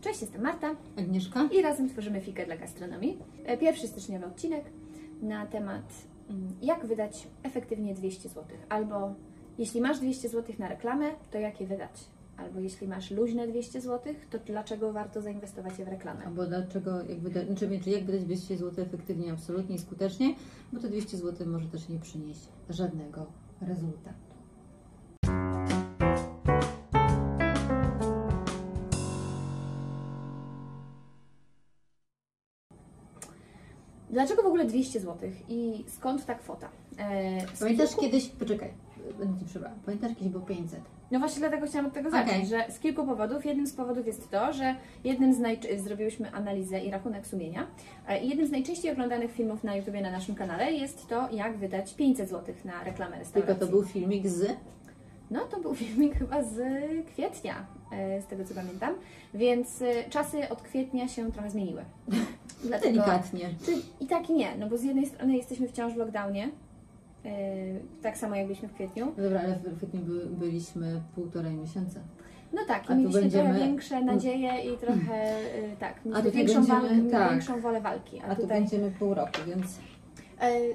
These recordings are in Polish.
Cześć, jestem Marta Agnieszka? i razem tworzymy Fikę dla gastronomii. E, Pierwszy styczniowy odcinek na temat mm, jak wydać efektywnie 200 zł. Albo jeśli masz 200 zł na reklamę, to jak je wydać? Albo jeśli masz luźne 200 zł, to dlaczego warto zainwestować je w reklamę? Albo dlaczego, jak wydać, znaczy, czy jak wydać 200 zł efektywnie, absolutnie i skutecznie, bo te 200 zł może też nie przynieść żadnego rezultatu. Dlaczego w ogóle 200 zł i skąd ta kwota? E, Pamiętasz kilku- kiedyś, poczekaj, będę Ci przebrała, pamiętasz kiedyś było 500? No właśnie dlatego chciałam od tego zacząć, że z kilku powodów. Jednym z powodów jest to, że jednym z najcz- zrobiłyśmy analizę i rachunek sumienia. I jednym z najczęściej oglądanych filmów na YouTubie na naszym kanale jest to, jak wydać 500 zł na reklamę restauracji. Tylko to był filmik z... No to był filmik chyba z kwietnia, z tego co pamiętam. Więc e, czasy od kwietnia się trochę zmieniły. Dlatego, Delikatnie. I tak i nie, no bo z jednej strony jesteśmy wciąż w lockdownie, e, tak samo jak byliśmy w kwietniu. No dobra, ale w kwietniu by, byliśmy półtorej miesiąca. No tak, A i tu mieliśmy trochę będziemy- większe nadzieje i trochę tak, mieliśmy tutaj większą, będziemy- tak. większą wolę walki. A, A tu tutaj będziemy pół roku, więc e,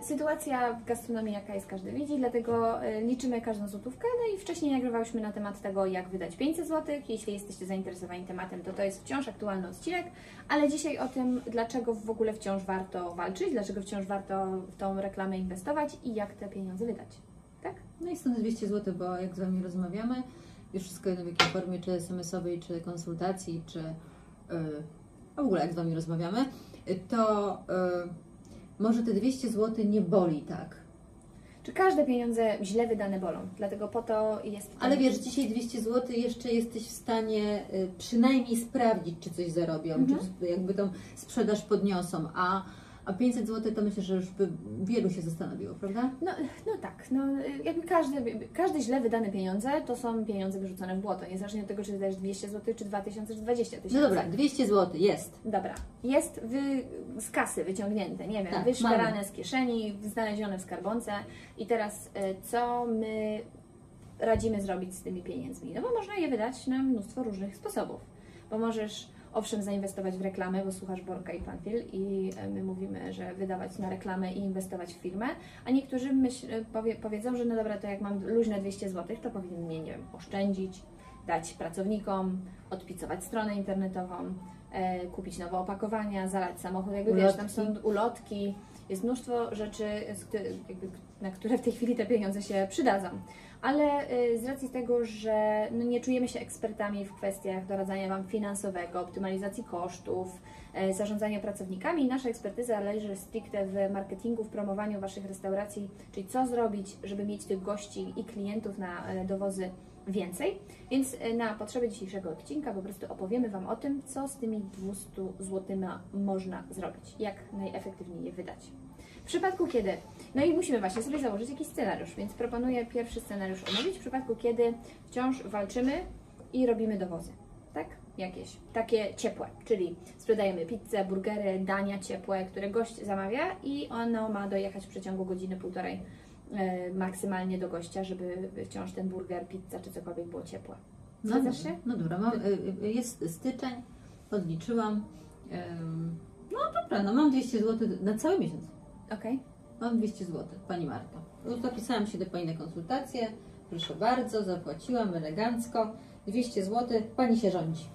sytuacja w gastronomii jaka jest każdy widzi, dlatego e, liczymy każdą złotówkę. No i wcześniej nagrywałyśmy na temat tego, jak wydać 500 zł. Jeśli jesteście zainteresowani tematem, to to jest wciąż aktualny odcinek, ale dzisiaj o tym, dlaczego w ogóle wciąż warto walczyć, dlaczego wciąż warto w tą reklamę inwestować i jak te pieniądze wydać. Tak? No i stąd 200 zł, bo jak z Wami rozmawiamy, już wszystko jedno w jakiej formie, czy SMS-owej, czy konsultacji, czy yy, w ogóle jak z Wami rozmawiamy, to yy, może te 200 zł nie boli tak. Czy każde pieniądze źle wydane bolą? Dlatego po to jest. Ale wiesz, dzisiaj 200 zł jeszcze jesteś w stanie y, przynajmniej sprawdzić, czy coś zarobią, Mhm. czy jakby tą sprzedaż podniosą, a, a 500 zł to myślę, że już by wielu się zastanowiło, prawda? No, no tak, no jakby każde, każde źle wydane pieniądze to są pieniądze wyrzucone w błoto, niezależnie od tego, czy wydajesz 200 zł, czy 2000, czy 20 tysięcy. No dobra, 200 zł jest. Dobra, jest wy, z kasy wyciągnięte, nie wiem, Tak, wyszperane z kieszeni, znalezione w skarbonce i teraz y, co my radzimy zrobić z tymi pieniędzmi? No bo można je wydać na mnóstwo różnych sposobów, bo możesz owszem zainwestować w reklamę, bo słuchasz Borka i Panfil i y, my mówimy, że wydawać na reklamę i inwestować w firmę, a niektórzy myśl, powie, powiedzą, że no dobra, to jak mam luźne 200 zł, to powinien mnie, nie wiem, oszczędzić, dać pracownikom, odpicować stronę internetową, e, kupić nowe opakowania, zalać samochód, jakby wiesz, tam są ulotki, jest mnóstwo rzeczy, na które w tej chwili te pieniądze się przydadzą. Ale e, z racji tego, że no, nie czujemy się ekspertami w kwestiach doradzania Wam finansowego, optymalizacji kosztów, e, zarządzania pracownikami, nasza ekspertyza leży stricte w marketingu, w promowaniu Waszych restauracji, czyli co zrobić, żeby mieć tych gości i klientów na e, dowozy więcej. Więc na potrzeby dzisiejszego odcinka po prostu opowiemy Wam o tym, co z tymi 200 zł można zrobić, jak najefektywniej je wydać. W przypadku kiedy, no i musimy właśnie sobie założyć jakiś scenariusz, więc proponuję pierwszy scenariusz omówić. W przypadku kiedy wciąż walczymy i robimy dowozy, tak? Jakieś takie ciepłe, czyli sprzedajemy pizzę, burgery, dania ciepłe, które gość zamawia i ono ma dojechać w przeciągu godziny, półtorej e, maksymalnie do gościa, żeby wciąż ten burger, pizza czy cokolwiek było ciepłe. No Zgadzasz dobra, się? No dobra, mam, y, y, jest styczeń, odliczyłam. No dobra, no mam 200 zł na cały miesiąc. Okej. Mam 200 zł, Pani Marto. Już zapisałam się do Pani na konsultację. Proszę bardzo, zapłaciłam elegancko. 200 zł, Pani się rządzi.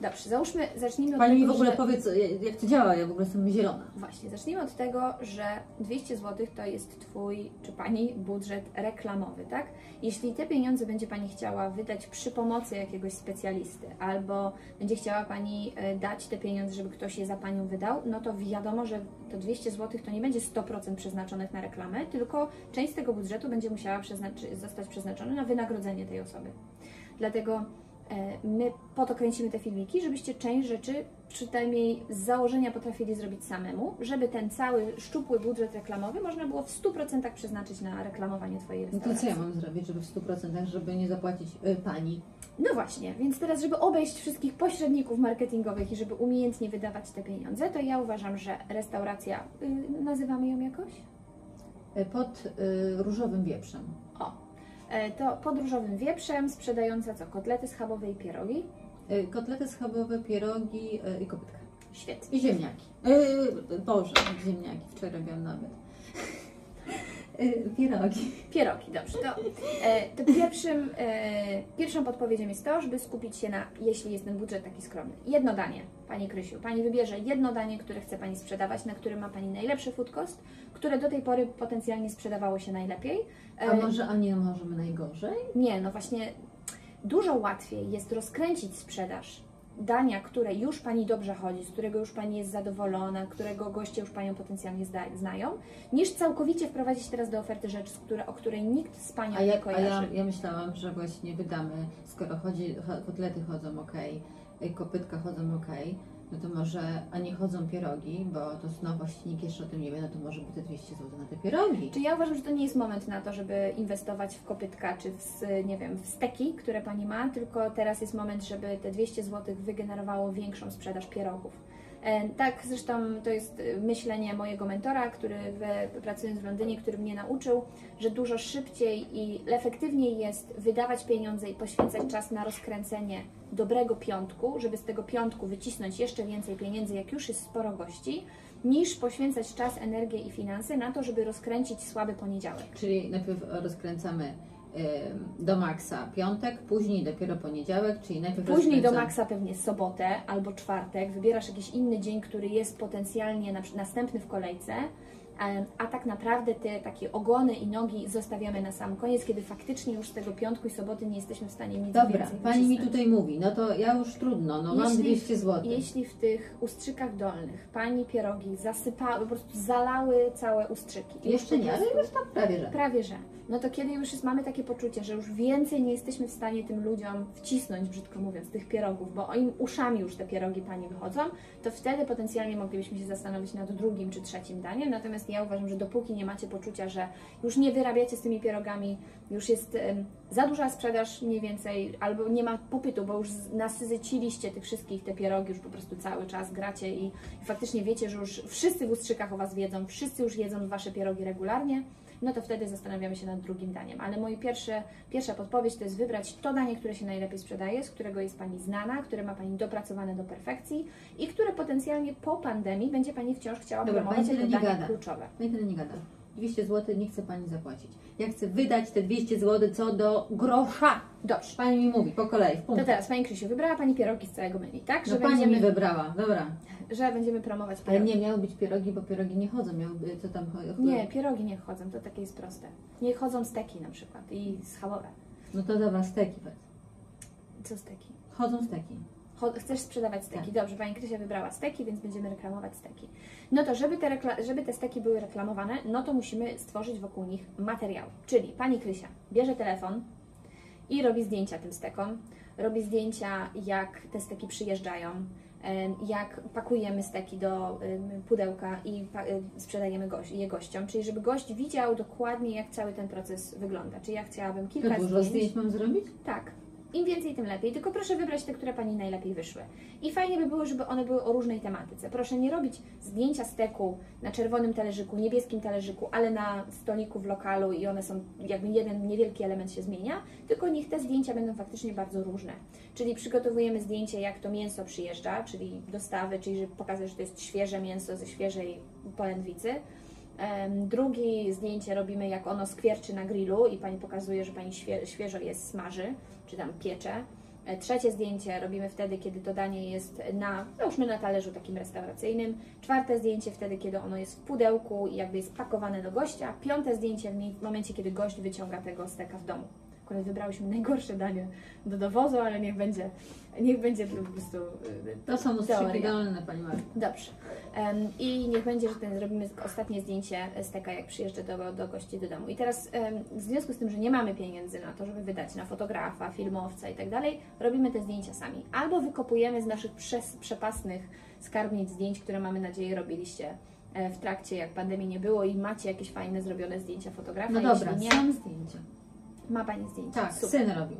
Dobrze, załóżmy, zacznijmy od Pani mi tego, w ogóle że... powiedz, jak to działa, ja w ogóle jestem zielona. Właśnie, zacznijmy od tego, że 200 zł to jest Twój czy Pani budżet reklamowy, tak? Jeśli te pieniądze będzie Pani chciała wydać przy pomocy jakiegoś specjalisty, albo będzie chciała Pani e, dać te pieniądze, żeby ktoś je za Panią wydał, no to wiadomo, że to 200 zł to nie będzie 100% przeznaczonych na reklamę, tylko część z tego budżetu będzie musiała zostać przeznaczona na wynagrodzenie tej osoby. Dlatego my po to kręcimy te filmiki, żebyście część rzeczy przynajmniej z założenia potrafili zrobić samemu, żeby ten cały szczupły budżet reklamowy można było w 100% przeznaczyć na reklamowanie Twojej No to restauracji. co ja mam zrobić, żeby w 100%, żeby nie zapłacić y, Pani? No właśnie, więc teraz, żeby obejść wszystkich pośredników marketingowych i żeby umiejętnie wydawać te pieniądze, to ja uważam, że restauracja, y, nazywamy ją jakoś? Y, Pod y, różowym wieprzem. E, to pod różowym wieprzem sprzedająca co? Kotlety schabowe i pierogi. Y, Kotlety schabowe, pierogi y, i kopytka. Świetnie. I ziemniaki. Yy, Boże, ziemniaki. Wczoraj robiłam nawet. Yy, pierogi. Pierogi, dobrze. To, e, to pierwszym, e, pierwszą podpowiedzią jest to, żeby skupić się na, jeśli jest ten budżet taki skromny, jedno danie, Pani Krysiu. Pani wybierze jedno danie, które chce Pani sprzedawać, na którym ma Pani najlepszy food cost, które do tej pory potencjalnie sprzedawało się najlepiej. A E, może, a nie możemy najgorzej? Nie, no właśnie dużo łatwiej jest rozkręcić sprzedaż dania, które już Pani dobrze chodzi, z którego już Pani jest zadowolona, którego goście już Panią potencjalnie zda, znają, niż całkowicie wprowadzić teraz do oferty rzecz, które, o której nikt z Panią A, nie ja, a kojarzy. ja, ja myślałam, że właśnie wydamy, skoro chodzi, cho- kotlety chodzą ok, kopytka chodzą ok, no to może, a nie chodzą pierogi, bo to właśnie nikt jeszcze o tym nie wie, no to może by te 200 zł na te pierogi. Czy ja uważam, że to nie jest moment na to, żeby inwestować w kopytka czy w, nie wiem, w steki, które Pani ma, tylko teraz jest moment, żeby te 200 zł wygenerowało większą sprzedaż pierogów. E, Tak, zresztą to jest e, myślenie mojego mentora, który w, pracując w Londynie, który mnie nauczył, że dużo szybciej i efektywniej jest wydawać pieniądze i poświęcać czas na rozkręcenie dobrego piątku, żeby z tego piątku wycisnąć jeszcze więcej pieniędzy, jak już jest sporo gości, niż poświęcać czas, energię i finanse na to, żeby rozkręcić słaby poniedziałek. Czyli najpierw rozkręcamy do maksa piątek, później dopiero poniedziałek, czyli najpierw Później do rozkręcamy- maksa pewnie sobotę albo czwartek, wybierasz jakiś inny dzień, który jest potencjalnie na, następny w kolejce, a tak naprawdę te takie ogony i nogi zostawiamy na sam koniec, kiedy faktycznie już z tego piątku i soboty nie jesteśmy w stanie nic Dobra, więcej pani mi tutaj mówi, no to ja już trudno, no mam Jeśli- 200 zł. Jeśli w tych ustrzykach dolnych pani pierogi zasypały, po prostu zalały całe ustrzyki. Jeszcze nie, ale już tam prawie że. Prawie że. No to kiedy już jest, mamy takie poczucie, że już więcej nie jesteśmy w stanie tym ludziom wcisnąć, brzydko mówiąc, tych pierogów, bo im uszami już te pierogi Pani wychodzą, to wtedy potencjalnie moglibyśmy się zastanowić nad drugim czy trzecim daniem. Natomiast ja uważam, że dopóki nie macie poczucia, że już nie wyrabiacie z tymi pierogami, już jest za duża sprzedaż mniej więcej, albo nie ma popytu, bo już nasyciliście tych wszystkich te pierogi, już po prostu cały czas gracie i, i faktycznie wiecie, że już wszyscy w ustrzykach o Was wiedzą, wszyscy już jedzą Wasze pierogi regularnie, no to wtedy zastanawiamy się nad drugim daniem. Ale moja pierwsze, pierwsza podpowiedź to jest wybrać to danie, które się najlepiej sprzedaje, z którego jest Pani znana, które ma Pani dopracowane do perfekcji i które potencjalnie po pandemii będzie Pani wciąż chciała Dobra, promować jako danie gada. kluczowe. Pani tyle nie gada. 200 zł nie chce Pani zapłacić. Ja chcę wydać te 200 zł co do grosza. Dobrze. Pani mi mówi po kolei, w To punkt. teraz Pani Krzysiu, wybrała Pani pierogi z całego menu, tak? No Że, Pani będziemy, mi wybrała, dobra. Że będziemy promować Ale pierogi. nie, miały być pierogi, bo pierogi nie chodzą. Miałyby, co tam chodzi? Nie, pierogi nie chodzą, to takie jest proste. Nie chodzą steki na przykład i schabowe. No to dobra, steki powiedz. Co steki? Chodzą steki. Cho- Chcesz sprzedawać steki. Tak. Dobrze, Pani Krysia wybrała steki, więc będziemy reklamować steki. No to, żeby te, rekla- żeby te steki były reklamowane, no to musimy stworzyć wokół nich materiał. Czyli Pani Krysia bierze telefon i robi zdjęcia tym stekom. Robi zdjęcia, jak te steki przyjeżdżają, jak pakujemy steki do pudełka i sprzedajemy je gościom. Czyli żeby gość widział dokładnie, jak cały ten proces wygląda. Czyli ja chciałabym To kilka dużo zdjęć. zdjęć mam zrobić? Tak. Im więcej, tym lepiej. Tylko proszę wybrać te, które Pani najlepiej wyszły. I fajnie by było, żeby one były o różnej tematyce. Proszę nie robić zdjęcia steku na czerwonym talerzyku, niebieskim talerzyku, ale na stoliku w lokalu i one są, jakby jeden niewielki element się zmienia, tylko niech te zdjęcia będą faktycznie bardzo różne. Czyli przygotowujemy zdjęcie, jak to mięso przyjeżdża, czyli dostawy, czyli żeby pokazać, że to jest świeże mięso ze świeżej polędwicy. Drugie zdjęcie robimy, jak ono skwierczy na grillu i Pani pokazuje, że Pani świe, świeżo je smaży, czy tam piecze. E, Trzecie zdjęcie robimy wtedy, kiedy to danie jest na, załóżmy na talerzu takim restauracyjnym. Czwarte zdjęcie wtedy, kiedy ono jest w pudełku i jakby jest pakowane do gościa. Piąte zdjęcie w momencie, kiedy gość wyciąga tego steka w domu. Akurat wybrałyśmy najgorsze danie do dowozu, ale niech będzie, niech będzie to po prostu y, To są ustrzyki dolne, Pani Marta. Dobrze. Em, I niech będzie, że ten zrobimy ostatnie zdjęcie steka, jak przyjeżdża do, do gości do domu. I teraz em, w związku z tym, że nie mamy pieniędzy na to, żeby wydać na fotografa, filmowca i tak dalej, robimy te zdjęcia sami. Albo wykopujemy z naszych przes, przepasnych skarbnic zdjęć, które mamy nadzieję robiliście e, w trakcie, jak pandemii nie było i macie jakieś fajne zrobione zdjęcia fotografa. No dobra, nie, są zdjęcia. Ma Pani zdjęcia. Tak, Super. syn robił.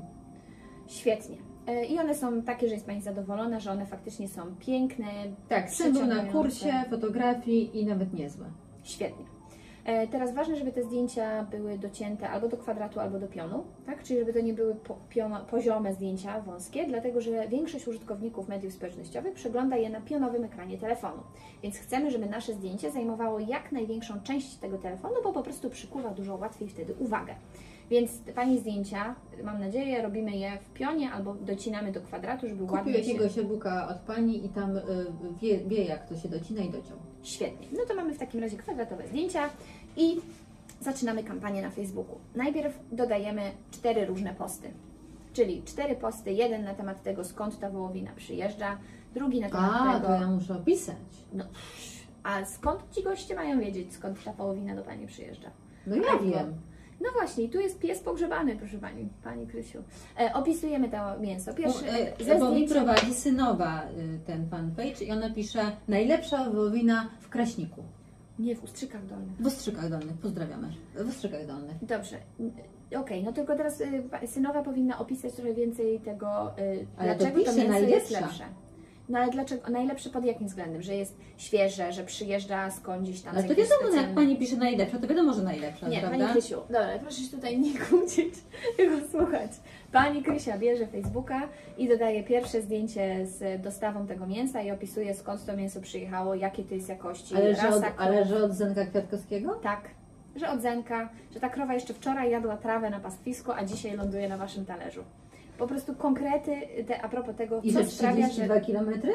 Świetnie. E, I one są takie, że jest Pani zadowolona, że one faktycznie są piękne, Tak, syn był na kursie fotografii i nawet niezłe. Świetnie. E, Teraz ważne, żeby te zdjęcia były docięte albo do kwadratu, albo do pionu, tak? Czyli żeby to nie były po, piona, poziome zdjęcia, wąskie, dlatego że większość użytkowników mediów społecznościowych przegląda je na pionowym ekranie telefonu. Więc chcemy, żeby nasze zdjęcie zajmowało jak największą część tego telefonu, bo po prostu przykuwa dużo łatwiej wtedy uwagę. Więc Pani zdjęcia, mam nadzieję, robimy je w pionie albo docinamy do kwadratu, żeby Kupił ładnie się... jakiegoś e-booka od Pani i tam y, wie, wie, jak to się docina i dociął. Świetnie. No to mamy w takim razie kwadratowe zdjęcia i zaczynamy kampanię na Facebooku. Najpierw dodajemy cztery różne posty. Czyli cztery posty, jeden na temat tego, skąd ta wołowina przyjeżdża, drugi na temat A, tego, to ja muszę opisać. no, a skąd ci goście mają wiedzieć, skąd ta wołowina do Pani przyjeżdża? No ja wiem. No właśnie, tu jest pies pogrzebany, proszę Pani, Pani Krysiu. E, opisujemy to mięso. Pierwszy, Bo, ze e, bo mi prowadzi synowa y, ten fanpage i ona pisze najlepsza wołowina w Kraśniku. Nie, w ustrzykach dolnych. W Ostrzykach Dolnych, pozdrawiamy. W Ostrzykach Dolnych. Dobrze. Okej, no tylko teraz y, pa- synowa powinna opisać trochę więcej tego, y, Ale to dlaczego to, pisze mięso jest najlepsza. lepsze. No ale dlaczego? Najlepsze pod jakim względem? Że jest świeże, że przyjeżdża skądś tam Ale to wiadomo, no jak Pani pisze najlepsza, to wiadomo, że najlepsza, Nie, prawda? Pani Krysiu, dobra, proszę się tutaj nie kłócić, tylko słuchać. Pani Krysia bierze Facebooka i dodaje pierwsze zdjęcie z dostawą tego mięsa i opisuje skąd to mięso przyjechało, jakie to jest jakości, ale, że od, rasa, ale że od Zenka Kwiatkowskiego? Tak, że od Zenka, że ta krowa jeszcze wczoraj jadła trawę na pastwisku, a dzisiaj ląduje na Waszym talerzu. Po prostu konkrety te, a propos tego, I co sprawia, że 32 kilometry?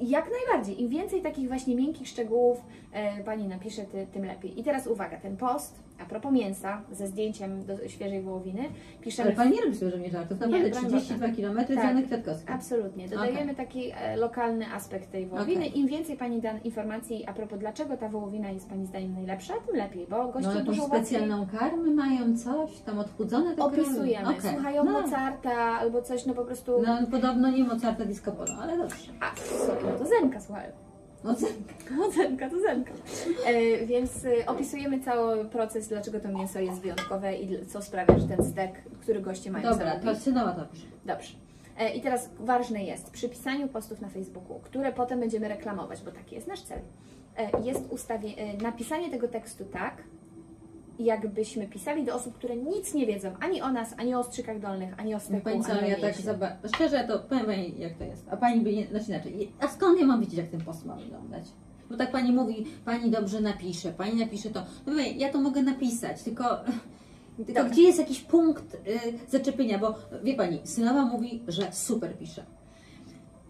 jak najbardziej. Im więcej takich właśnie miękkich szczegółów e, Pani napisze, ty, tym lepiej. I teraz uwaga, ten post, a propos mięsa, ze zdjęciem do świeżej wołowiny, piszemy... Ale Pani nie robi mnie żartów. Naprawdę broń 32 kilometry Tak. Zenek Kwiatkowski. Absolutnie. Dodajemy taki e, lokalny aspekt tej wołowiny. Okej. Im więcej Pani da informacji a propos dlaczego ta wołowina jest Pani zdaniem najlepsza, tym lepiej, bo goście No dużo łatwiej... specjalną karmę mają, coś tam odchudzone te? Opisujemy, Okej. słuchają no, Mozarta albo coś, no po prostu... No podobno nie Mozarta disco polo, ale dobrze. A, no to Zenka, słuchaj. No Zenka. No Zenka, to Zenka. E, więc e, opisujemy cały proces, dlaczego to mięso jest wyjątkowe i dl- co sprawia, że ten stek, który goście mają Dobra, to synowa to pisze. Dobrze. E, I teraz ważne jest przy pisaniu postów na Facebooku, które potem będziemy reklamować, bo taki jest nasz cel, e, jest ustawie, e, napisanie tego tekstu tak, jakbyśmy pisali do osób, które nic nie wiedzą ani o nas, ani o ostrzykach dolnych, ani o Wie steku, Pani co, ani o ja tak mięsie. zaba- Szczerze to powiem Pani jak to jest. A Pani by nie, znaczy inaczej. A skąd ja mam wiedzieć jak ten post ma wyglądać? Bo tak Pani mówi, Pani dobrze napisze, Pani napisze to. No wie, ja to mogę napisać, tylko... Tylko Dobra. gdzie jest jakiś punkt y, zaczepienia, bo wie Pani, synowa mówi, że super pisze.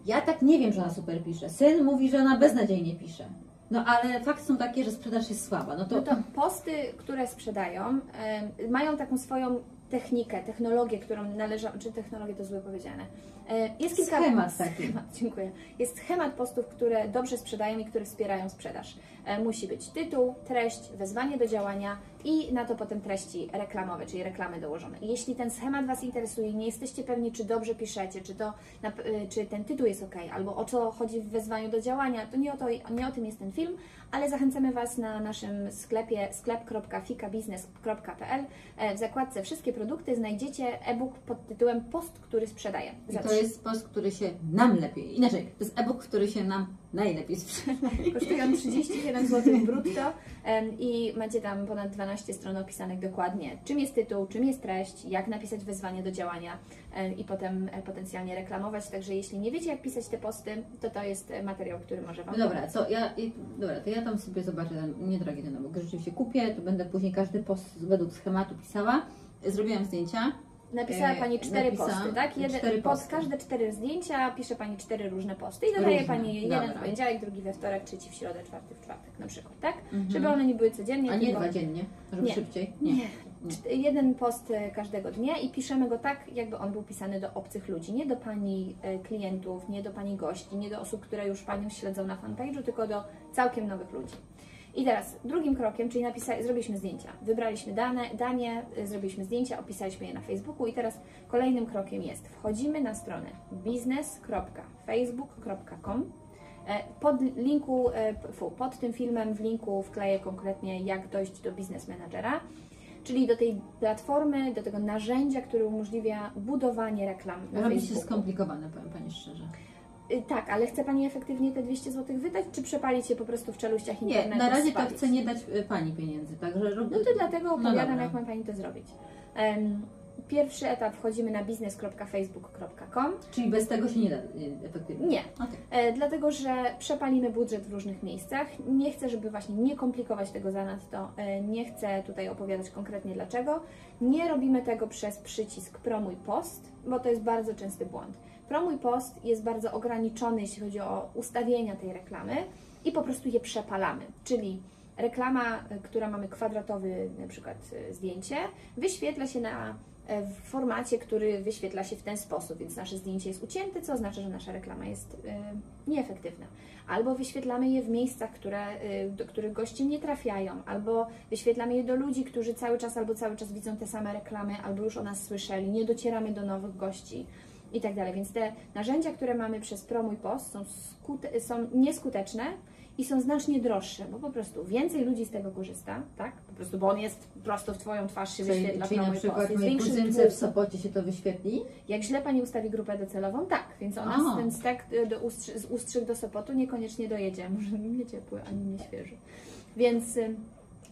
Ja tak nie wiem, że ona super pisze. Syn mówi, że ona beznadziejnie pisze. No ale fakty są takie, że sprzedaż jest słaba. No to, No to posty, które sprzedają, mają taką swoją technikę, technologię, którą należa, czy technologię to złe powiedziane. E, Jest kilka... Schemat taki. Schemat, dziękuję. Jest schemat postów, które dobrze sprzedają i które wspierają sprzedaż. E, Musi być tytuł, treść, wezwanie do działania i na to potem treści reklamowe, czyli reklamy dołożone. Jeśli ten schemat Was interesuje i nie jesteście pewni, czy dobrze piszecie, czy, to, y, czy ten tytuł jest ok, albo o co chodzi w wezwaniu do działania, to nie o, to, nie o tym jest ten film, ale zachęcamy Was na naszym sklepie sklep.fikabiznes.pl. E, W zakładce Wszystkie produkty znajdziecie e-book pod tytułem Post, który sprzedaje. Za trzy- jest post, który się nam lepiej. Inaczej, to jest e-book, który się nam najlepiej sprzeda. Kosztują 37 zł brutto i macie tam ponad 12 stron opisanych dokładnie, czym jest tytuł, czym jest treść, jak napisać wezwanie do działania i potem e, potencjalnie reklamować. Także jeśli nie wiecie, jak pisać te posty, to to jest e, materiał, który może Wam dobra, co ja, i- dobra, to ja tam sobie zobaczę ten niedrogi ten e-book. Rzeczywiście kupię, to będę później każdy post według schematu pisała. Zrobiłam zdjęcia. Napisała E, Pani cztery napisałam posty, tak? Jeden, cztery pod posty. każde cztery zdjęcia pisze Pani cztery różne posty i dodaje Różne, Pani jeden dobra. w poniedziałek, drugi we wtorek, trzeci w środę, czwarty w czwartek na przykład, tak? Mhm. Żeby one nie były codziennie, A nie tylko... dwa dziennie, żeby Nie. szybciej? Nie. Nie. Czt- Jeden post e, każdego dnia i piszemy go tak, jakby on był pisany do obcych ludzi, nie do Pani e, klientów, nie do Pani gości, nie do osób, które już Panią śledzą na fanpage'u, tylko do całkiem nowych ludzi. I teraz drugim krokiem, czyli napisa- zrobiliśmy zdjęcia, wybraliśmy dane, danie, y, zrobiliśmy zdjęcia, opisaliśmy je na Facebooku i teraz kolejnym krokiem jest, wchodzimy na stronę biznes.facebook.com E, pod linku, e, pod tym filmem w linku wkleję konkretnie jak dojść do biznes menadżera, czyli do tej platformy, do tego narzędzia, które umożliwia budowanie reklam na Robi się Facebooku. skomplikowane, powiem Pani szczerze. Y, Tak, ale chce Pani efektywnie te 200 zł wydać, czy przepalić je po prostu w czeluściach Nie, internetu? na razie to spalić? chcę nie dać y, Pani pieniędzy, także. No to dlatego No opowiadam, dobra. jak ma Pani to zrobić. Em, Pierwszy etap wchodzimy na biznes.facebook.com. Czyli bez tego się nie da y, efektywnie? Nie, Okej. e, dlatego że przepalimy budżet w różnych miejscach. Nie chcę, żeby właśnie nie komplikować tego zanadto. E, Nie chcę tutaj opowiadać konkretnie dlaczego. Nie robimy tego przez przycisk promuj post, bo to jest bardzo częsty błąd. Promuj post jest bardzo ograniczony, jeśli chodzi o ustawienia tej reklamy i po prostu je przepalamy. Czyli reklama, e, która mamy kwadratowy na przykład e, zdjęcie, wyświetla się na e, w formacie, który wyświetla się w ten sposób, więc nasze zdjęcie jest ucięte, co oznacza, że nasza reklama jest nieefektywna. Albo wyświetlamy je w miejscach, które, do których goście nie trafiają, albo wyświetlamy je do ludzi, którzy cały czas albo cały czas widzą te same reklamy, albo już o nas słyszeli, nie docieramy do nowych gości i tak dalej. Więc te narzędzia, które mamy przez Promuj Post są, skute- są nieskuteczne i są znacznie droższe, bo po prostu więcej ludzi z tego korzysta, tak? Po prostu, bo on jest prosto w Twoją twarz się Czyli, wyświetla czyli na przykład Post. Jest większym w. Sopocie się to wyświetli? Jak źle Pani ustawi grupę docelową, tak, więc ona A. ten stek y, do z Ustrzyk do Sopotu niekoniecznie dojedzie, może nie ciepły, ani nie świeży. Więc, y,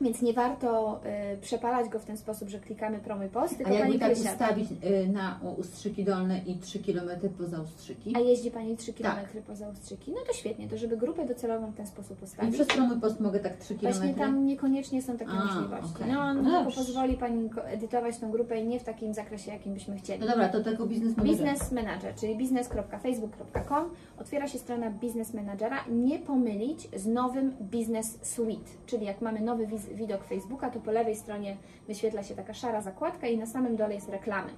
więc nie warto y, przepalać go w ten sposób, że klikamy promuj post, tylko A jakby Pani tak Krysia, ustawić y, na Ustrzyki Dolne i 3 km poza Ustrzyki? a jeździ Pani 3 km Tak. poza Ustrzyki, no to świetnie, to żeby grupę docelową w ten sposób I ustawić. przez promuj post mogę tak 3 km? Właśnie tam niekoniecznie są takie A, możliwości. okej. No, on No tylko dobrze. pozwoli Pani ko- edytować tą grupę i nie w takim zakresie, jakim byśmy chcieli. No dobra, to tego biznes manager. Biznes Manager, czyli biznes.facebook.com. Otwiera się strona Biznes Managera. Nie pomylić z nowym Business Suite, czyli jak mamy nowy wiz- widok Facebooka, to po lewej stronie wyświetla się taka szara zakładka i na samym dole jest reklamy.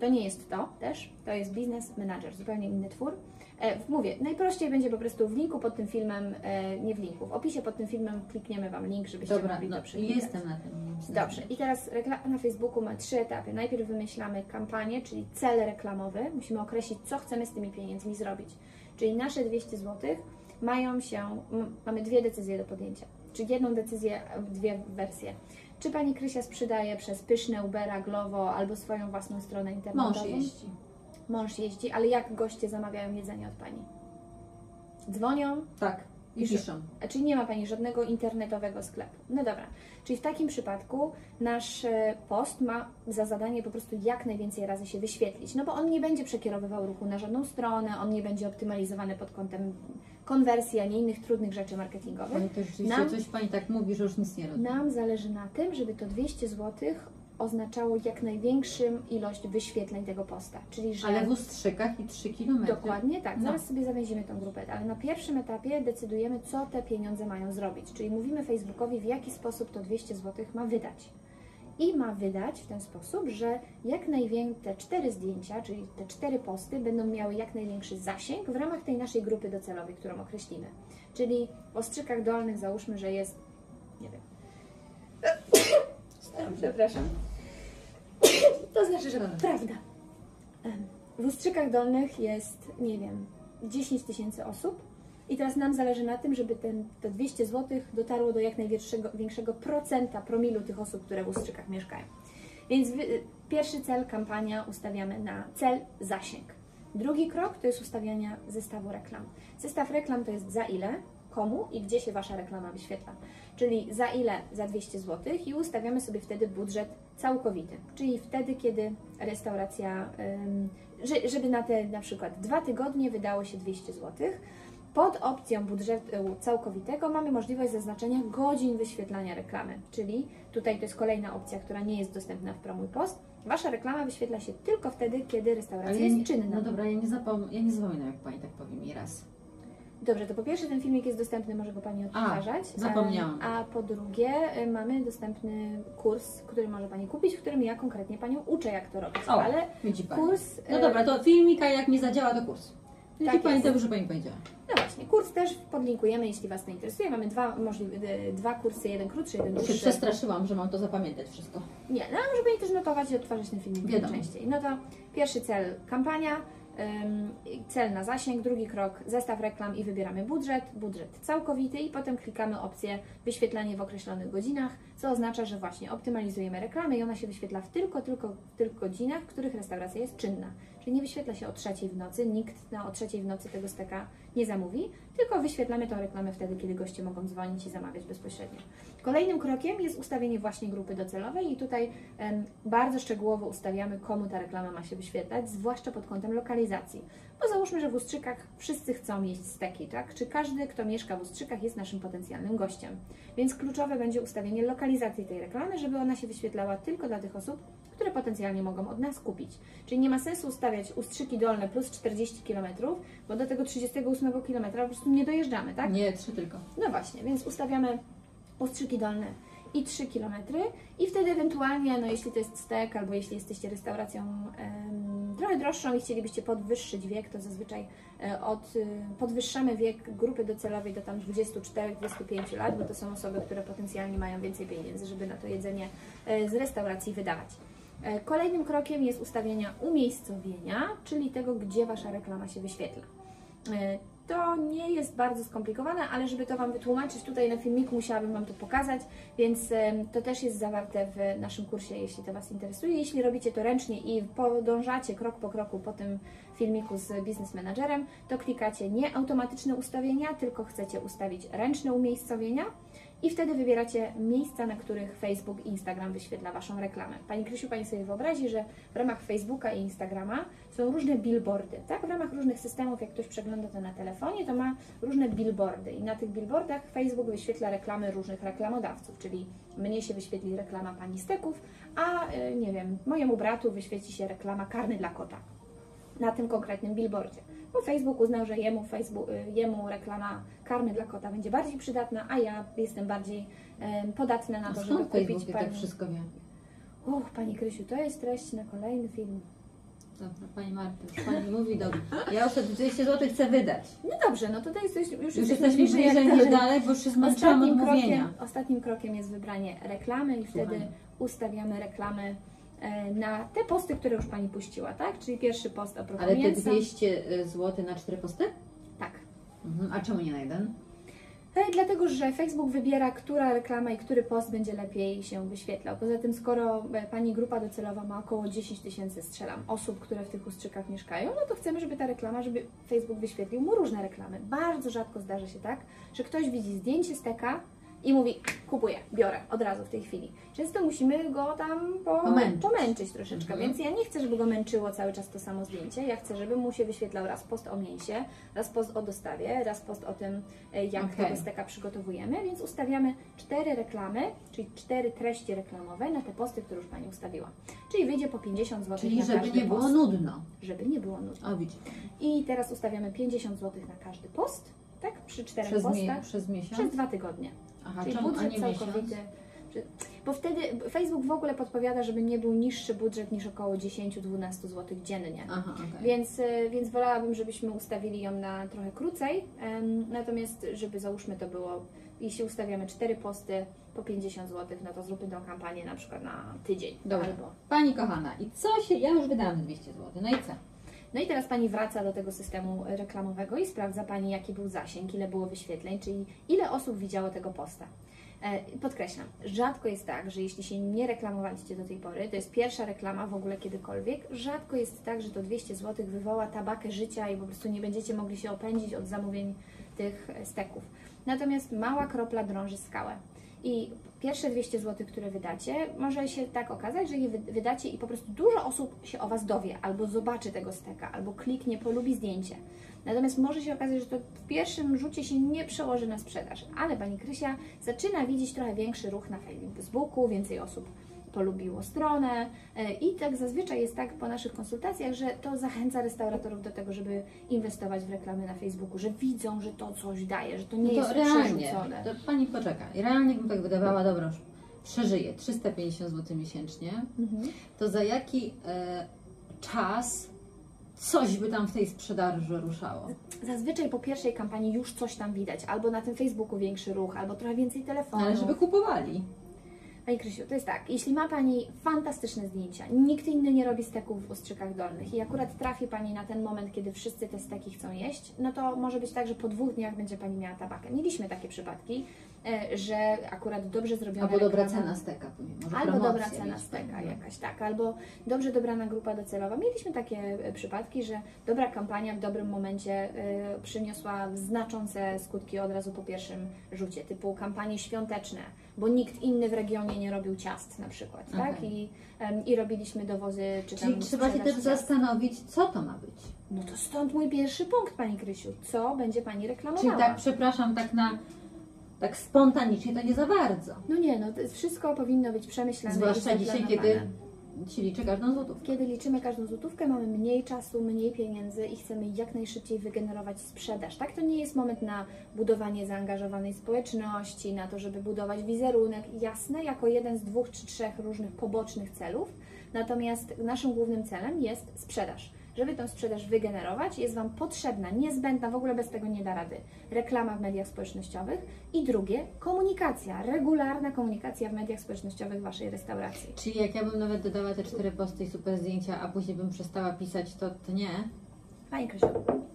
To nie jest to też, to jest Business Manager, zupełnie inny twór. E, mówię, najprościej będzie po prostu w linku pod tym filmem, e, nie w linku, w opisie pod tym filmem klikniemy Wam link, żebyście Dobra, mogli no, to jestem na tym. Dobrze, i teraz reklama na Facebooku ma trzy etapy. Najpierw wymyślamy kampanię, czyli cel reklamowy. Musimy określić, co chcemy z tymi pieniędzmi zrobić. Czyli nasze 200 zł mają się, mamy dwie decyzje do podjęcia. Czyli jedną decyzję, dwie wersje. Czy Pani Krysia sprzedaje przez Pyszne, Ubera, Glovo albo swoją własną stronę internetową? Mąż jeździ. Mąż jeździ, ale jak goście zamawiają jedzenie od Pani? Dzwonią, Tak. I piszą. Czyli nie ma Pani żadnego internetowego sklepu. No dobra, czyli w takim przypadku nasz e, post ma za zadanie po prostu jak najwięcej razy się wyświetlić, no bo on nie będzie przekierowywał ruchu na żadną stronę, on nie będzie optymalizowany pod kątem konwersji, ani innych trudnych rzeczy marketingowych. Pani też rzeczywiście Nam- coś Pani tak mówi, że już nic nie robi. Nam zależy na tym, żeby to 200 zł oznaczało jak największą ilość wyświetleń tego posta, czyli że... Ale w Ustrzykach i 3 km. Dokładnie tak, No. zaraz sobie zawęzimy tą grupę, ale na pierwszym etapie decydujemy, co te pieniądze mają zrobić, czyli mówimy Facebookowi, w jaki sposób to 200 zł ma wydać. I ma wydać w ten sposób, że jak najwięcej te cztery zdjęcia, czyli te cztery posty, będą miały jak największy zasięg w ramach tej naszej grupy docelowej, którą określimy. Czyli w ostrzykach dolnych załóżmy, że jest, nie wiem, przepraszam, to znaczy, że prawda. W Ustrzykach Dolnych jest, nie wiem, 10 tysięcy osób i teraz nam zależy na tym, żeby ten, te 200 zł dotarło do jak największego większego procenta, promilu tych osób, które w Ustrzykach mieszkają. Więc wy, pierwszy cel, kampania ustawiamy na cel, zasięg. Drugi krok to jest ustawianie zestawu reklam. Zestaw reklam to jest za ile, komu i gdzie się Wasza reklama wyświetla. Czyli za ile? Za 200 zł i ustawiamy sobie wtedy budżet całkowity. Czyli wtedy, kiedy restauracja, żeby na te na przykład dwa tygodnie wydało się 200 zł. Pod opcją budżetu całkowitego mamy możliwość zaznaczenia godzin wyświetlania reklamy, czyli tutaj to jest kolejna opcja, która nie jest dostępna w Promuj Post. Wasza reklama wyświetla się tylko wtedy, kiedy restauracja ja jest nie, czynna. No dobra, ja nie, zapom- ja nie zapominam, jak Pani tak powie mi raz. Dobrze, to po pierwsze ten filmik jest dostępny, może go Pani odtwarzać. zapomniałam. A, a po drugie y, mamy dostępny kurs, który może Pani kupić, w którym ja konkretnie Panią uczę, jak to robić. O, Ale Widzi Pani. kurs... No y, dobra, to filmika jak nie zadziała, to kurs. Widzi Tak Pani dobrze, że Pani powiedziała. No właśnie, kurs też podlinkujemy, jeśli Was to interesuje. Mamy dwa, możliwe, dwa kursy, jeden krótszy, jeden Bo się dłuższy. przestraszyłam, że mam to zapamiętać wszystko. Nie, no ale może Pani też notować i odtwarzać ten filmik Wiadomo. częściej. No to pierwszy cel kampania, cel na zasięg, drugi krok zestaw reklam i wybieramy budżet, budżet całkowity i potem klikamy opcję wyświetlanie w określonych godzinach, co oznacza, że właśnie optymalizujemy reklamę i ona się wyświetla w tylko, tylko tylko godzinach, w których restauracja jest czynna. Czyli nie wyświetla się o trzeciej w nocy, nikt na o trzeciej w nocy tego steka nie zamówi, tylko wyświetlamy tą reklamę wtedy, kiedy goście mogą dzwonić i zamawiać bezpośrednio. Kolejnym krokiem jest ustawienie właśnie grupy docelowej i tutaj em, bardzo szczegółowo ustawiamy, komu ta reklama ma się wyświetlać, zwłaszcza pod kątem lokalizacji. Bo załóżmy, że w Ustrzykach wszyscy chcą jeść steki, tak? Czy każdy, kto mieszka w Ustrzykach jest naszym potencjalnym gościem. Więc kluczowe będzie ustawienie lokalizacji tej reklamy, żeby ona się wyświetlała tylko dla tych osób, które potencjalnie mogą od nas kupić. Czyli nie ma sensu ustawiać Ustrzyki Dolne plus 40 km, bo do tego 38 km po prostu nie dojeżdżamy, tak? Nie, trzy tylko. No właśnie, więc ustawiamy Ustrzyki Dolne i 3 km i wtedy ewentualnie, no jeśli to jest stek albo jeśli jesteście restauracją em, trochę droższą i chcielibyście podwyższyć wiek, to zazwyczaj e, od, y, podwyższamy wiek grupy docelowej do tam 24-25 lat, bo to są osoby, które potencjalnie mają więcej pieniędzy, żeby na to jedzenie e, z restauracji wydawać. E, Kolejnym krokiem jest ustawienia umiejscowienia, czyli tego, gdzie Wasza reklama się wyświetla. E, To nie jest bardzo skomplikowane, ale żeby to Wam wytłumaczyć tutaj na filmiku, musiałabym Wam to pokazać, więc to też jest zawarte w naszym kursie, jeśli to Was interesuje. Jeśli robicie to ręcznie i podążacie krok po kroku po tym filmiku z Business Managerem, to klikacie nie automatyczne ustawienia, tylko chcecie ustawić ręczne umiejscowienia i wtedy wybieracie miejsca, na których Facebook i Instagram wyświetla Waszą reklamę. Pani Krysiu, Pani sobie wyobrazi, że w ramach Facebooka i Instagrama są różne billboardy, tak? W ramach różnych systemów, jak ktoś przegląda to na telefonie, to ma różne billboardy i na tych billboardach Facebook wyświetla reklamy różnych reklamodawców, czyli mnie się wyświetli reklama Pani Steków, a y, nie wiem, mojemu bratu wyświetli się reklama karny dla kota na tym konkretnym billboardzie. Bo Facebook uznał, że jemu, Facebook, y, jemu reklama karmy dla kota będzie bardziej przydatna, a ja jestem bardziej podatna na to, żeby kupić Facebook pani... tak wszystko wie? Uch, Pani Krysiu, to jest treść na kolejny film. Dobra, Pani Marta, już Pani mówi dobrze. Ja już te 200 zł chcę wydać. No dobrze, no tutaj jest, już, już Już jesteśmy bliżej niż dalej, bo już się zmęczyłam od mówienia. krokiem, ostatnim krokiem jest wybranie reklamy i wtedy ustawiamy reklamy na te posty, które już Pani puściła, tak? Czyli pierwszy post a propos Ale te mięsa. 200 zł na 4 posty? Tak. Mhm. A czemu nie na jeden? E, Dlatego, że Facebook wybiera, która reklama i który post będzie lepiej się wyświetlał. Poza tym, skoro e, Pani grupa docelowa ma około 10 tysięcy, strzelam, osób, które w tych ustrzykach mieszkają, no to chcemy, żeby ta reklama, żeby Facebook wyświetlił mu różne reklamy. Bardzo rzadko zdarza się tak, że ktoś widzi zdjęcie steka i mówi, kupuję, biorę od razu w tej chwili. Często musimy go tam po, Pomęczyć. pomęczyć troszeczkę, Mhm. więc ja nie chcę, żeby go męczyło cały czas to samo zdjęcie. Ja chcę, żeby mu się wyświetlał raz post o mięsie, raz post o dostawie, raz post o tym, e, jak Okej. tego steka przygotowujemy, więc ustawiamy cztery reklamy, czyli cztery treści reklamowe na te posty, które już Pani ustawiła. Czyli wyjdzie po 50 zł Czyli na żeby każdy nie było post. nudno. Żeby nie było nudno. O, widzicie. I teraz ustawiamy 50 zł na każdy post, tak? Przy czterech Przez, postach. mie- przez miesiąc? Przez dwa tygodnie. Aha, Czyli czemu, budżet całkowity. Bo wtedy Facebook w ogóle podpowiada, żeby nie był niższy budżet niż około 10-12 zł dziennie. Aha, okej. Więc, y, więc wolałabym, żebyśmy ustawili ją na trochę krócej. Natomiast, żeby załóżmy to było, jeśli ustawiamy 4 posty po 50 zł, no to zróbmy tą kampanię na przykład na tydzień. Dobra. Albo. Pani kochana, i co się... Ja już wydałam 200 zł, no i co? No i teraz Pani wraca do tego systemu reklamowego i sprawdza Pani, jaki był zasięg, ile było wyświetleń, czyli ile osób widziało tego posta. E, Podkreślam, rzadko jest tak, że jeśli się nie reklamowaliście do tej pory, to jest pierwsza reklama w ogóle kiedykolwiek, rzadko jest tak, że to 200 zł wywoła tabakę życia i po prostu nie będziecie mogli się opędzić od zamówień tych steków. Natomiast mała kropla drąży skałę. I pierwsze 200 zł, które wydacie, może się tak okazać, że je wy- wydacie i po prostu dużo osób się o Was dowie, albo zobaczy tego steka, albo kliknie, polubi zdjęcie. Natomiast może się okazać, że to w pierwszym rzucie się nie przełoży na sprzedaż, ale Pani Krysia zaczyna widzieć trochę większy ruch na Facebooku, więcej osób polubiło stronę e, i tak zazwyczaj jest tak po naszych konsultacjach, że to zachęca restauratorów do tego, żeby inwestować w reklamy na Facebooku, że widzą, że to coś daje, że to nie No jest to realnie, przerzucone. to Pani poczeka. I realnie bym tak wydawała, dobra, przeżyję 350 zł miesięcznie, Mhm. to za jaki e, czas coś by tam w tej sprzedaży ruszało? Zazwyczaj po pierwszej kampanii już coś tam widać, albo na tym Facebooku większy ruch, albo trochę więcej telefonów. Ale żeby kupowali. Pani Krysiu, to jest tak, jeśli ma Pani fantastyczne zdjęcia, nikt inny nie robi steków w ustrzykach dolnych i akurat trafi Pani na ten moment, kiedy wszyscy te steki chcą jeść, no to może być tak, że po dwóch dniach będzie Pani miała tabakę. Mieliśmy takie przypadki, że akurat dobrze zrobiona Albo dobra reklama- cena steka. Może Albo dobra cena steka jakaś, tak, albo dobrze dobrana grupa docelowa. Mieliśmy takie e, przypadki, że dobra kampania w dobrym momencie e, przyniosła znaczące skutki od razu po pierwszym rzucie, typu kampanie świąteczne, bo nikt inny w regionie nie robił ciast na przykład, tak? Okej. I, em, I robiliśmy dowozy czy tam Czyli trzeba się też ciast. zastanowić, co to ma być. No to stąd mój pierwszy punkt, Pani Krysiu. Co będzie Pani reklamowała? Czyli tak, przepraszam, tak na tak spontanicznie to nie za bardzo. No nie, no to jest wszystko powinno być przemyślane Zwłaszcza dzisiaj, zaplanowane. kiedy się liczy każdą złotówkę. Kiedy liczymy każdą złotówkę, mamy mniej czasu, mniej pieniędzy i chcemy jak najszybciej wygenerować sprzedaż. Tak, to nie jest moment na budowanie zaangażowanej społeczności, na to, żeby budować wizerunek. Jasne, jako jeden z dwóch czy trzech różnych pobocznych celów. Natomiast naszym głównym celem jest sprzedaż. Żeby tą sprzedaż wygenerować, jest Wam potrzebna, niezbędna, w ogóle bez tego nie da rady, reklama w mediach społecznościowych i drugie, komunikacja, regularna komunikacja w mediach społecznościowych Waszej restauracji. Czyli jak ja bym nawet dodała te cztery posty i super zdjęcia, a później bym przestała pisać, to, to nie. Pani Krysiu,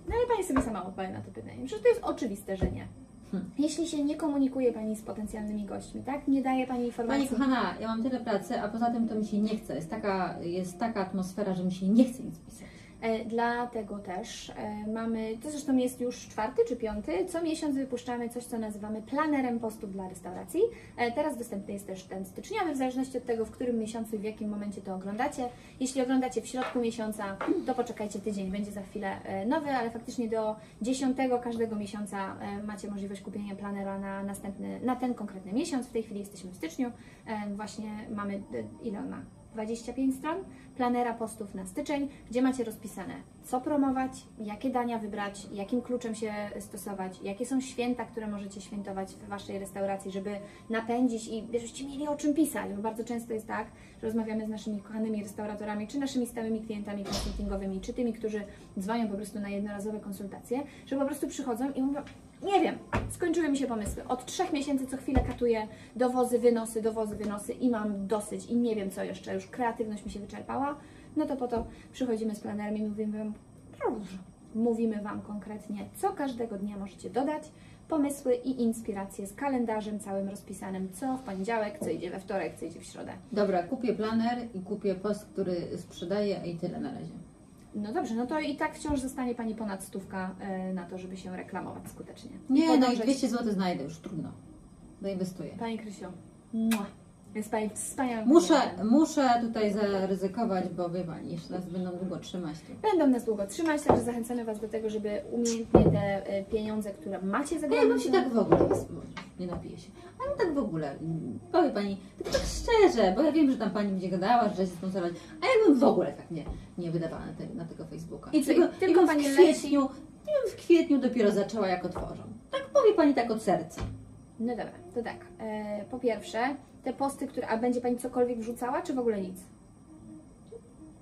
no ale Pani sobie sama odpowie na to pytanie. Przecież to jest oczywiste, że nie. Hmm. Jeśli się nie komunikuje Pani z potencjalnymi gośćmi, tak? Nie daje Pani informacji. Pani kochana, ja mam tyle pracy, a poza tym to mi się nie chce. Jest taka, jest taka atmosfera, że mi się nie chce nic pisać. E, Dlatego też e, mamy, to zresztą jest już czwarty czy piąty, co miesiąc wypuszczamy coś, co nazywamy planerem postów dla restauracji. E, Teraz dostępny jest też ten styczniowy, w zależności od tego, w którym miesiącu i w jakim momencie to oglądacie. Jeśli oglądacie w środku miesiąca, to poczekajcie tydzień, będzie za chwilę nowy, ale faktycznie do 10 każdego miesiąca macie możliwość kupienia planera na następny, na ten konkretny miesiąc. W tej chwili jesteśmy w styczniu, właśnie mamy, ile on ma? 25 stron planera postów na styczeń, gdzie macie rozpisane, co promować, jakie dania wybrać, jakim kluczem się stosować, jakie są święta, które możecie świętować w Waszej restauracji, żeby napędzić i żebyście mieli o czym pisać, bo bardzo często jest tak, że rozmawiamy z naszymi kochanymi restauratorami, czy naszymi stałymi klientami konsultingowymi, czy tymi, którzy dzwonią po prostu na jednorazowe konsultacje, że po prostu przychodzą i mówią, nie wiem, skończyły mi się pomysły. Od trzech miesięcy co chwilę katuję dowozy, wynosy, dowozy, wynosy i mam dosyć i nie wiem co jeszcze, już kreatywność mi się wyczerpała. No to po to przychodzimy z planerem i mówimy Wam, mówimy Wam konkretnie, co każdego dnia możecie dodać, pomysły i inspiracje z kalendarzem całym rozpisanym, co w poniedziałek, co idzie we wtorek, co idzie w środę. Dobra, kupię planer i kupię post, który sprzedaję i tyle na razie. No dobrze, no to i tak wciąż zostanie Pani ponad stówka e, na to, żeby się reklamować skutecznie. Nie, no i Podążać- 200 zł znajdę, już trudno. Zainwestuję. Pani Krysiu, mua. jest Pani wspaniałym Muszę, muszę tutaj zaryzykować, bo wie Pani, jeszcze nas będą długo trzymać tu. Będą nas długo trzymać, także zachęcamy Was do tego, żeby umiejętnie te e, pieniądze, które macie za Ja bym się tak w ogóle nie, napiję się. Ale tak w ogóle, mm, powie Pani, tak, tak szczerze, bo ja wiem, że tam Pani będzie gadała, że się sponsorować, a ja bym w ogóle tak nie, nie wydawała na, te, na tego Facebooka. I co, i Tylko- tylko pani w leci? kwietniu, ja bym w kwietniu dopiero zaczęła jak otworzą. Tak powie Pani tak od serca. No dobra, to tak. E, po pierwsze, te posty, które. A będzie Pani cokolwiek wrzucała, czy w ogóle nic?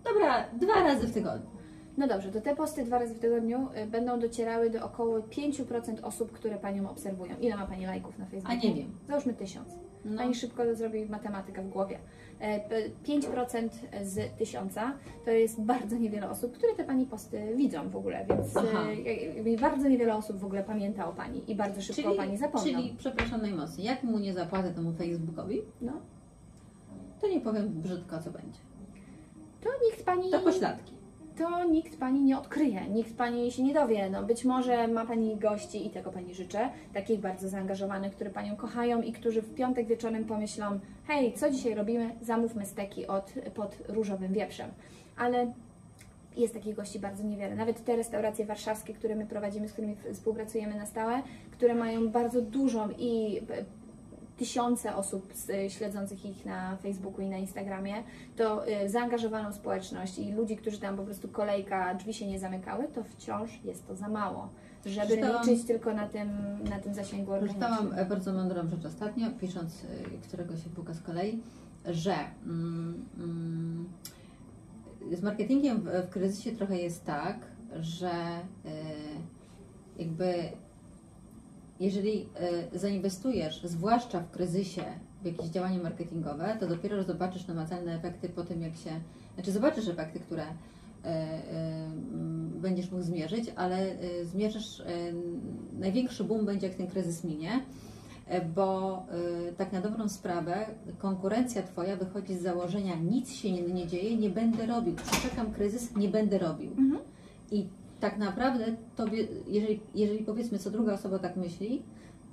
Dobra, dwa razy w tygodniu. No dobrze, to te posty dwa razy w tygodniu e, będą docierały do około 5% osób, które Panią obserwują. Ile ma Pani lajków na A Facebooku? nie wiem. Załóżmy tysiąc. No. Pani szybko zrobi matematykę w głowie. E, p- 5% z tysiąca to jest bardzo niewiele osób, które te Pani posty widzą w ogóle, więc Aha. e, jakby bardzo niewiele osób w ogóle pamięta o Pani i bardzo szybko o Pani zapomną. czyli, przepraszam najmocniej, jak mu nie zapłacę temu Facebookowi, No, to nie powiem brzydko, co będzie. to nikt Pani... To pośladki. To nikt Pani nie odkryje, nikt Pani się nie dowie. No, być może ma Pani gości i tego Pani życzę, takich bardzo zaangażowanych, które Panią kochają i którzy w piątek wieczorem pomyślą hej, co dzisiaj robimy? Zamówmy steki od, pod różowym wieprzem. Ale jest takich gości bardzo niewiele. Nawet te restauracje warszawskie, które my prowadzimy, z którymi współpracujemy na stałe, które mają bardzo dużą i tysiące osób z- śledzących ich na Facebooku i na Instagramie, to y, zaangażowaną społeczność i ludzi, którzy tam po prostu kolejka, drzwi się nie zamykały, to wciąż jest to za mało, żeby Przeczytałam- liczyć tylko na tym, na tym zasięgu organicznym. e, bardzo mądrą rzecz ostatnio, pisząc, e, którego się puka z kolei, że mm, mm, z marketingiem w, w kryzysie trochę jest tak, że e, jakby jeżeli y, zainwestujesz, zwłaszcza w kryzysie, w jakieś działanie marketingowe, to dopiero zobaczysz namacalne efekty po tym, jak się. Znaczy, zobaczysz efekty, które y, mm, będziesz mógł zmierzyć, ale zmierzysz. Największy boom będzie, jak ten kryzys minie, bo tak na dobrą sprawę konkurencja Twoja wychodzi z założenia: nic się nie, nie dzieje, nie będę robił. Przeczekam kryzys, nie będę robił. Mhm. I tak naprawdę tobie, jeżeli, jeżeli powiedzmy co druga osoba tak myśli,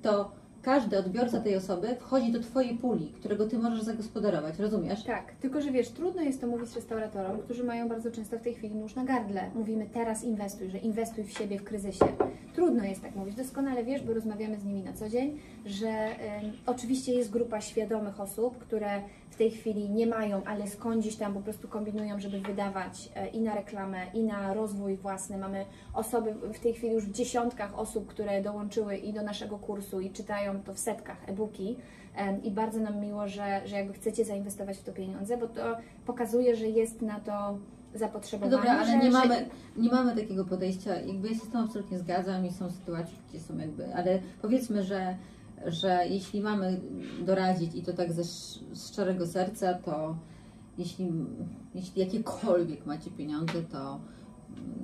to każdy odbiorca tej osoby wchodzi do Twojej puli, którego Ty możesz zagospodarować, rozumiesz? Tak, tylko że wiesz, trudno jest to mówić restauratorom, którzy mają bardzo często w tej chwili nóż na gardle. Mówimy teraz inwestuj, że inwestuj w siebie w kryzysie. Trudno jest tak mówić, doskonale wiesz, bo rozmawiamy z nimi na co dzień, że em, oczywiście jest grupa świadomych osób, które w tej chwili nie mają, ale skądś tam po prostu kombinują, żeby wydawać e, i na reklamę, i na rozwój własny. Mamy osoby w tej chwili już w dziesiątkach osób, które dołączyły i do naszego kursu i czytają to w setkach e-booki. I bardzo nam miło, że, że jakby chcecie zainwestować w to pieniądze, bo to pokazuje, że jest na to No zapotrzebowanie. dobra, ale nie mamy, nie mamy takiego podejścia, jakby ja się z tym absolutnie zgadzam i są sytuacje, gdzie są jakby, ale powiedzmy, że, że jeśli mamy doradzić i to tak ze szczerego serca, to jeśli, jeśli jakiekolwiek macie pieniądze, to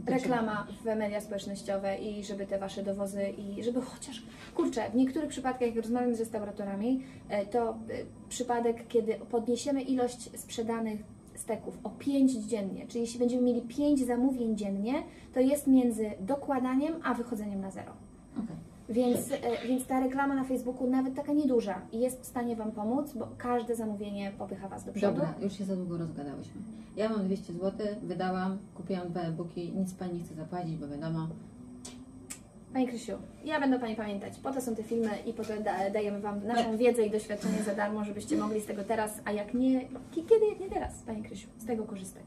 to reklama w media społecznościowe i żeby te Wasze dowozy i żeby chociaż, kurczę, w niektórych przypadkach, jak rozmawiam z restauratorami, e, to e, przypadek, kiedy podniesiemy ilość sprzedanych steków o 5 dziennie, czyli jeśli będziemy mieli 5 zamówień dziennie, to jest między dokładaniem a wychodzeniem na zero. Okej. Więc, e, więc ta reklama na Facebooku, nawet taka nieduża, jest w stanie Wam pomóc, bo każde zamówienie popycha Was do przodu. Dobra, już się za długo rozgadałyśmy. Ja mam 200 zł, wydałam, kupiłam dwa e-booki, nic Pani nie chce zapłacić, bo wiadomo, Pani Krysiu, ja będę Pani pamiętać. Po to są te filmy i po to da, dajemy Wam naszą wiedzę i doświadczenie za darmo, żebyście mogli z tego teraz, a jak nie, ki- kiedy jak nie teraz, Pani Krysiu, z tego korzystać.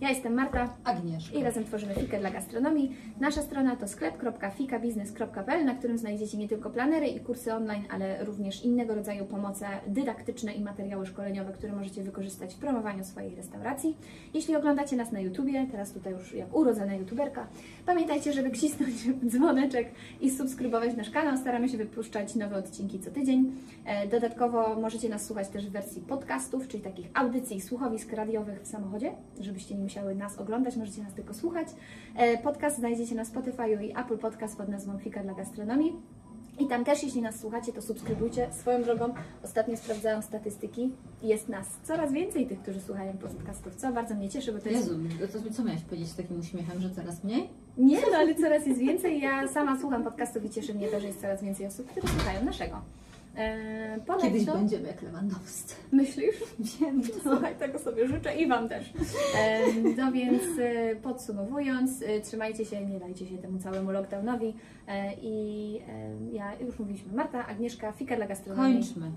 Ja jestem Marta Agnieszka. i razem tworzymy Fikę dla gastronomii. Nasza strona to sklep.fikabiznes.pl, na którym znajdziecie nie tylko planery i kursy online, ale również innego rodzaju pomoce dydaktyczne i materiały szkoleniowe, które możecie wykorzystać w promowaniu swojej restauracji. Jeśli oglądacie nas na YouTubie, teraz tutaj już jak urodzona YouTuberka, pamiętajcie, żeby kcisnąć dzwoneczek i subskrybować nasz kanał. Staramy się wypuszczać nowe odcinki co tydzień. E, Dodatkowo możecie nas słuchać też w wersji podcastów, czyli takich audycji słuchowisk radiowych w samochodzie, żebyście nie musiały nas oglądać, możecie nas tylko słuchać. E, Podcast znajdziecie na Spotify i Apple Podcast pod nazwą Fika dla gastronomii. I tam też, jeśli nas słuchacie, to subskrybujcie. Swoją drogą, ostatnio sprawdzałam statystyki. Jest nas coraz więcej tych, którzy słuchają podcastów, co bardzo mnie cieszy, bo to jest Jezu, to, to co miałaś powiedzieć z takim uśmiechem, że coraz mniej? nie, no ale coraz jest więcej. Ja sama słucham podcastów i cieszy mnie to, że jest coraz więcej osób, które słuchają naszego. Eee, Kiedyś będziemy jak Lewandowscy. myślisz? Wiem to. Słuchaj, tego sobie życzę i Wam też. Em, No więc e, podsumowując, e, trzymajcie się, nie dajcie się temu całemu lockdownowi. E, I e, ja już mówiliśmy, Marta, Agnieszka, Fika dla gastronomii. Kończmy.